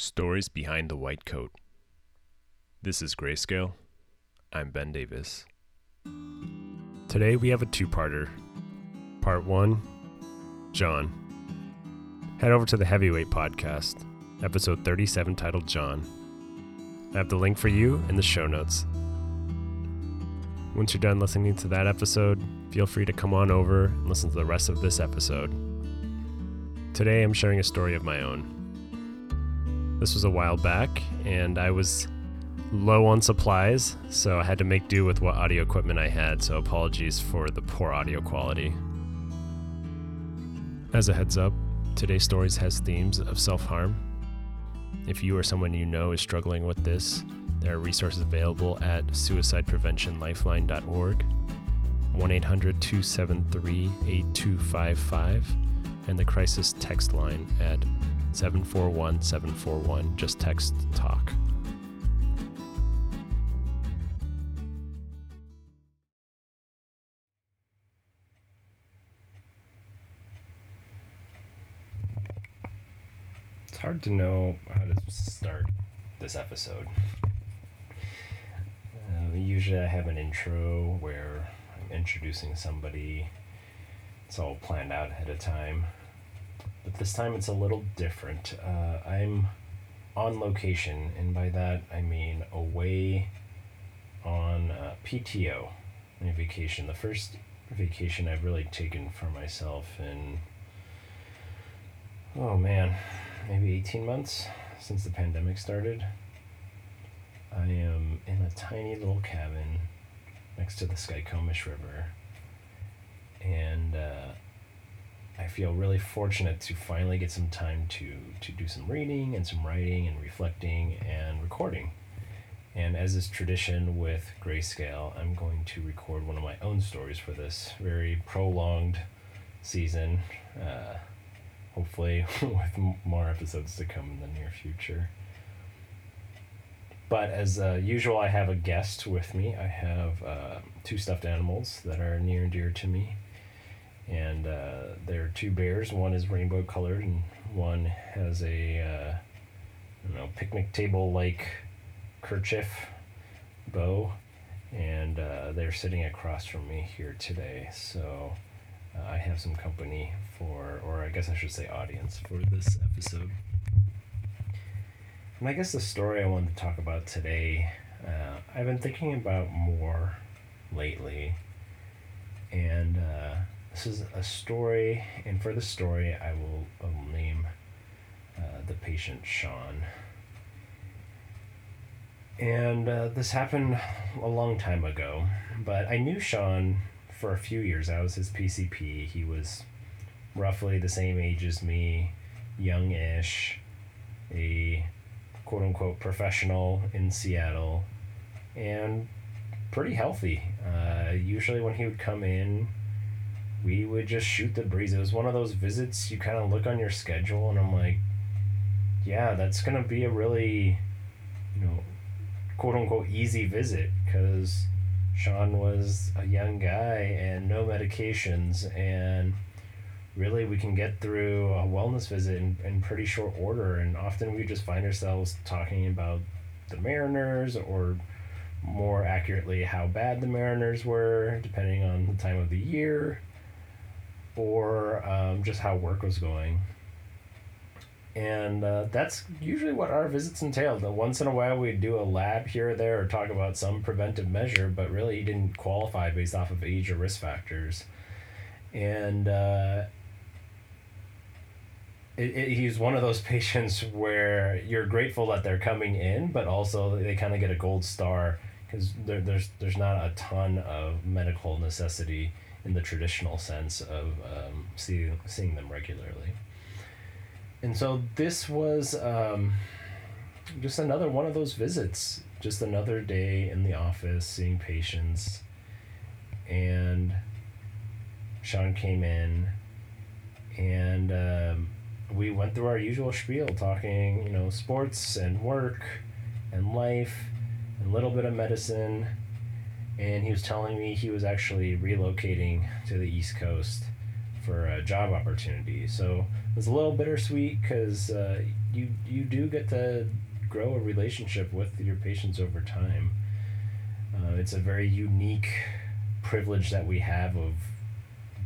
Stories Behind the White Coat. This is Grayscale. I'm Ben Davis. Today we have a two parter. Part 1 John. Head over to the Heavyweight Podcast, episode 37, titled John. I have the link for you in the show notes. Once you're done listening to that episode, feel free to come on over and listen to the rest of this episode. Today I'm sharing a story of my own. This was a while back, and I was low on supplies, so I had to make do with what audio equipment I had, so apologies for the poor audio quality. As a heads up, today's stories has themes of self-harm. If you or someone you know is struggling with this, there are resources available at suicidepreventionlifeline.org, 1-800-273-8255, and the crisis text line at 741 741. Just text talk. It's hard to know how to start this episode. Uh, usually, I have an intro where I'm introducing somebody. It's all planned out ahead of time but this time it's a little different. Uh, I'm on location, and by that I mean away on uh, PTO, on vacation. The first vacation I've really taken for myself in, oh man, maybe 18 months since the pandemic started. I am in a tiny little cabin next to the Skykomish River, and uh, I feel really fortunate to finally get some time to to do some reading and some writing and reflecting and recording. And as is tradition with Grayscale, I'm going to record one of my own stories for this very prolonged season. Uh, hopefully, with more episodes to come in the near future. But as uh, usual, I have a guest with me. I have uh, two stuffed animals that are near and dear to me and uh, there are two bears. One is rainbow colored, and one has a uh, know picnic table like kerchief bow, and uh, they're sitting across from me here today. So uh, I have some company for, or I guess I should say, audience for this episode. And I guess the story I wanted to talk about today, uh, I've been thinking about more lately, and uh, this is a story, and for the story, I will, I will name uh, the patient Sean. And uh, this happened a long time ago, but I knew Sean for a few years. I was his PCP. He was roughly the same age as me, young ish, a quote unquote professional in Seattle, and pretty healthy. Uh, usually, when he would come in, we would just shoot the breeze. It was one of those visits you kind of look on your schedule, and I'm like, yeah, that's gonna be a really, you know, quote unquote easy visit because Sean was a young guy and no medications, and really we can get through a wellness visit in, in pretty short order. And often we just find ourselves talking about the Mariners or more accurately how bad the Mariners were, depending on the time of the year or um, just how work was going. And uh, that's usually what our visits entailed. That Once in a while, we'd do a lab here or there or talk about some preventive measure, but really he didn't qualify based off of age or risk factors. And uh, it, it, he's one of those patients where you're grateful that they're coming in, but also they kind of get a gold star because there, there's there's not a ton of medical necessity in the traditional sense of um, seeing, seeing them regularly. And so this was um, just another one of those visits, just another day in the office seeing patients. And Sean came in and um, we went through our usual spiel talking, you know, sports and work and life and a little bit of medicine and he was telling me he was actually relocating to the East Coast for a job opportunity. So it was a little bittersweet because uh, you you do get to grow a relationship with your patients over time. Uh, it's a very unique privilege that we have of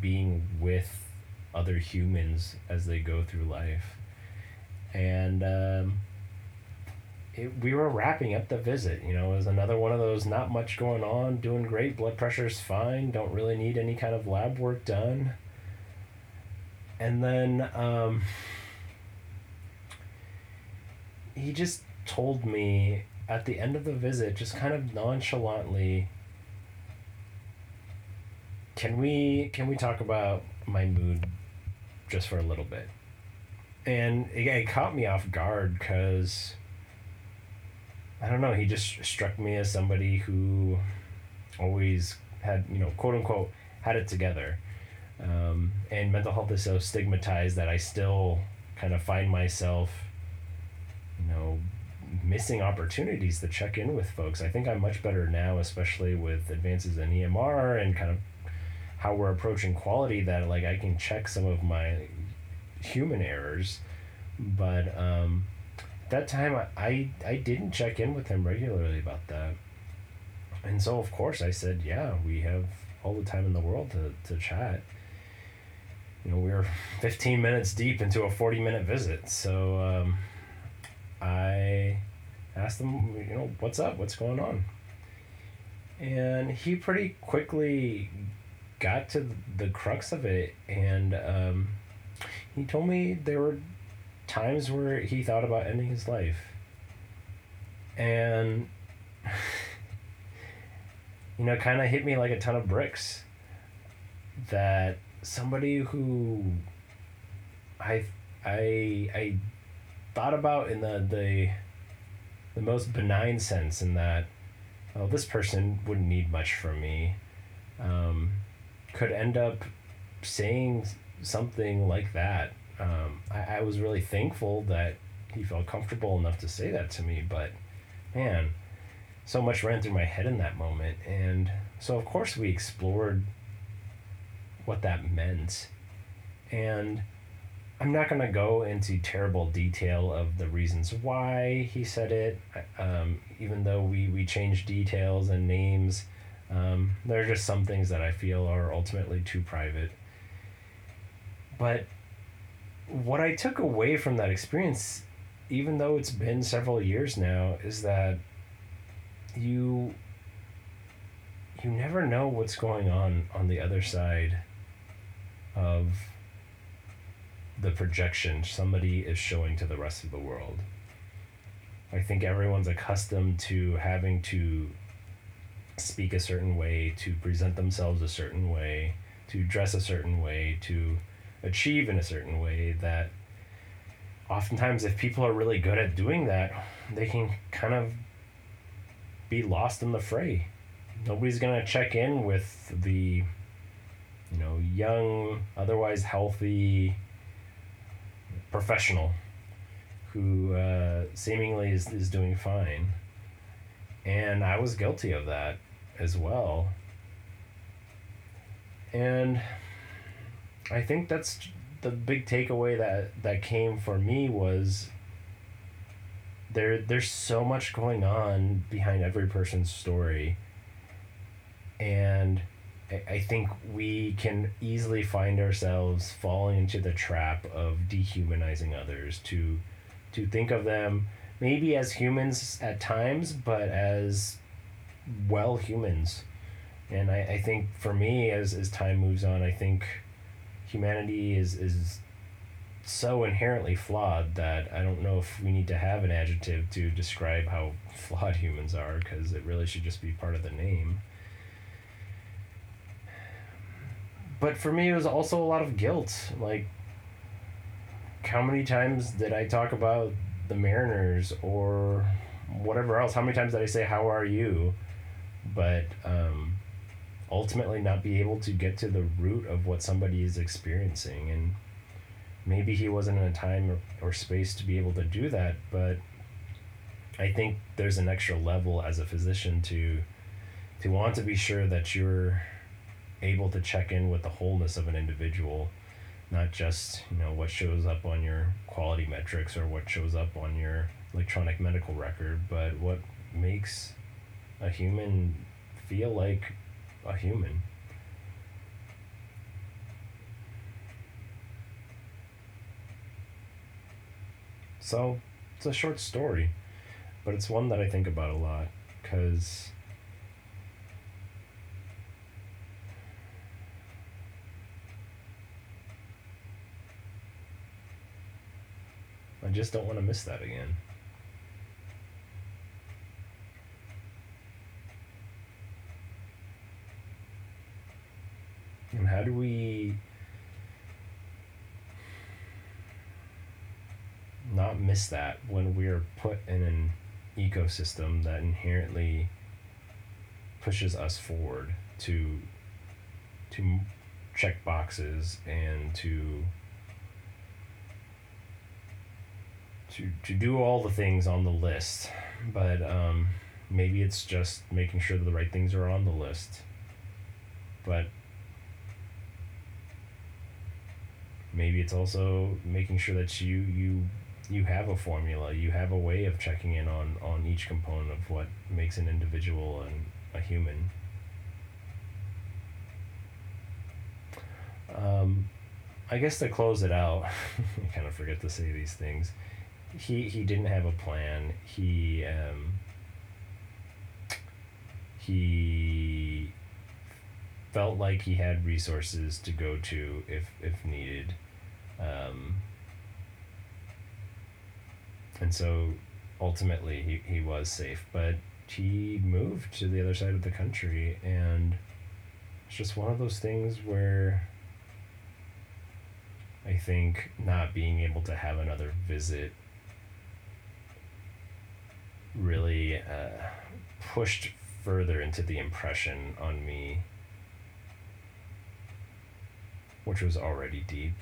being with other humans as they go through life. And um, it, we were wrapping up the visit. You know, it was another one of those not much going on, doing great, blood pressure's fine, don't really need any kind of lab work done. And then um, he just told me at the end of the visit, just kind of nonchalantly, can we can we talk about my mood just for a little bit? And it, it caught me off guard because I don't know, he just struck me as somebody who always had, you know, quote unquote, had it together. Um, and mental health is so stigmatized that I still kind of find myself, you know, missing opportunities to check in with folks. I think I'm much better now, especially with advances in EMR and kind of how we're approaching quality that like I can check some of my human errors. But um, that time I, I I didn't check in with him regularly about that. And so of course I said, yeah, we have all the time in the world to, to chat. You know, we were 15 minutes deep into a 40 minute visit. So um, I asked him, you know, what's up? What's going on? And he pretty quickly got to the crux of it. And um, he told me there were times where he thought about ending his life. And, you know, kind of hit me like a ton of bricks that somebody who I, I, I thought about in the, the, the most benign sense in that, oh, this person wouldn't need much from me, um, could end up saying something like that um, I, I was really thankful that he felt comfortable enough to say that to me. But man, so much ran through my head in that moment. And so, of course, we explored what that meant. And I'm not going to go into terrible detail of the reasons why he said it, um, even though we, we changed details and names. Um, there are just some things that I feel are ultimately too private. But what I took away from that experience, even though it's been several years now, is that you you never know what's going on on the other side of the projection somebody is showing to the rest of the world. I think everyone's accustomed to having to speak a certain way, to present themselves a certain way, to dress a certain way, to achieve in a certain way that oftentimes if people are really good at doing that they can kind of be lost in the fray. Nobody's going to check in with the you know young otherwise healthy professional who uh, seemingly is, is doing fine. And i was guilty of that as well. And I think that's the big takeaway that that came for me was there there's so much going on behind every person's story. And I, I think we can easily find ourselves falling into the trap of dehumanizing others to to think of them maybe as humans at times but as well humans. And I, I think for me as, as time moves on i think humanity is is so inherently flawed that I don't know if we need to have an adjective to describe how flawed humans are because it really should just be part of the name. But for me, it was also a lot of guilt. Like, how many times did I talk about the Mariners or whatever else? How many times did I say, How are you? But, um, ultimately not be able to get to the root of what somebody is experiencing. And maybe he wasn't in a time or, or space to be able to do that but i think there's an extra level as a physician to to want to be sure that you're able to check in with the wholeness of an individual not just you know what shows up on your quality metrics or what shows up on your electronic medical record, but what makes a human feel like a human. So, it's a short story, but it's one that I think about a lot because I just don't want to miss that again. And how do we not miss that when we're put in an ecosystem that inherently pushes us forward to to check boxes and to to to do all the things on the list. But um, maybe it's just making sure that the right things are on the list. But maybe it's also making sure that you you you have a formula. You have a way of checking in on on each component of what makes an individual and a human. Um, i guess to close it out i kind of forget to say these things. He he didn't have a plan. He um, he felt like he had resources to go to if if needed. Um, and so ultimately he, he was safe but he moved to the other side of the country and it's just one of those things where i think not being able to have another visit really uh, pushed further into the impression on me which was already deep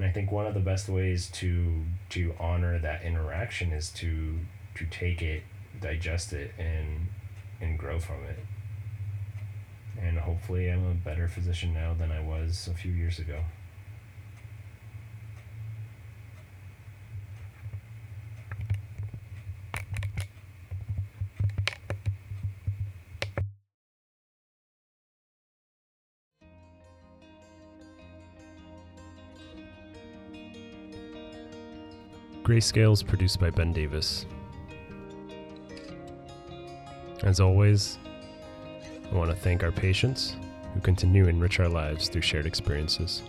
And I think one of the best ways to to honor that interaction is to to take it, digest it, and and grow from it. And hopefully, I'm a better physician now than I was a few years ago. Grayscale is produced by Ben Davis. As always, I want to thank our patients who continue to enrich our lives through shared experiences.